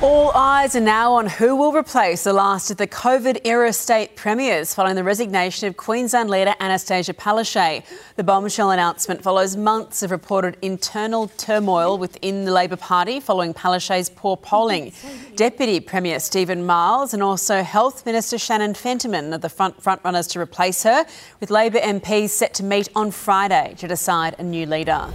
All eyes are now on who will replace the last of the COVID era state premiers following the resignation of Queensland leader Anastasia Palaszczuk. The bombshell announcement follows months of reported internal turmoil within the Labor Party following Palaszczuk's poor polling. Deputy Premier Stephen Miles and also Health Minister Shannon Fentiman are the front frontrunners to replace her, with Labor MPs set to meet on Friday to decide a new leader.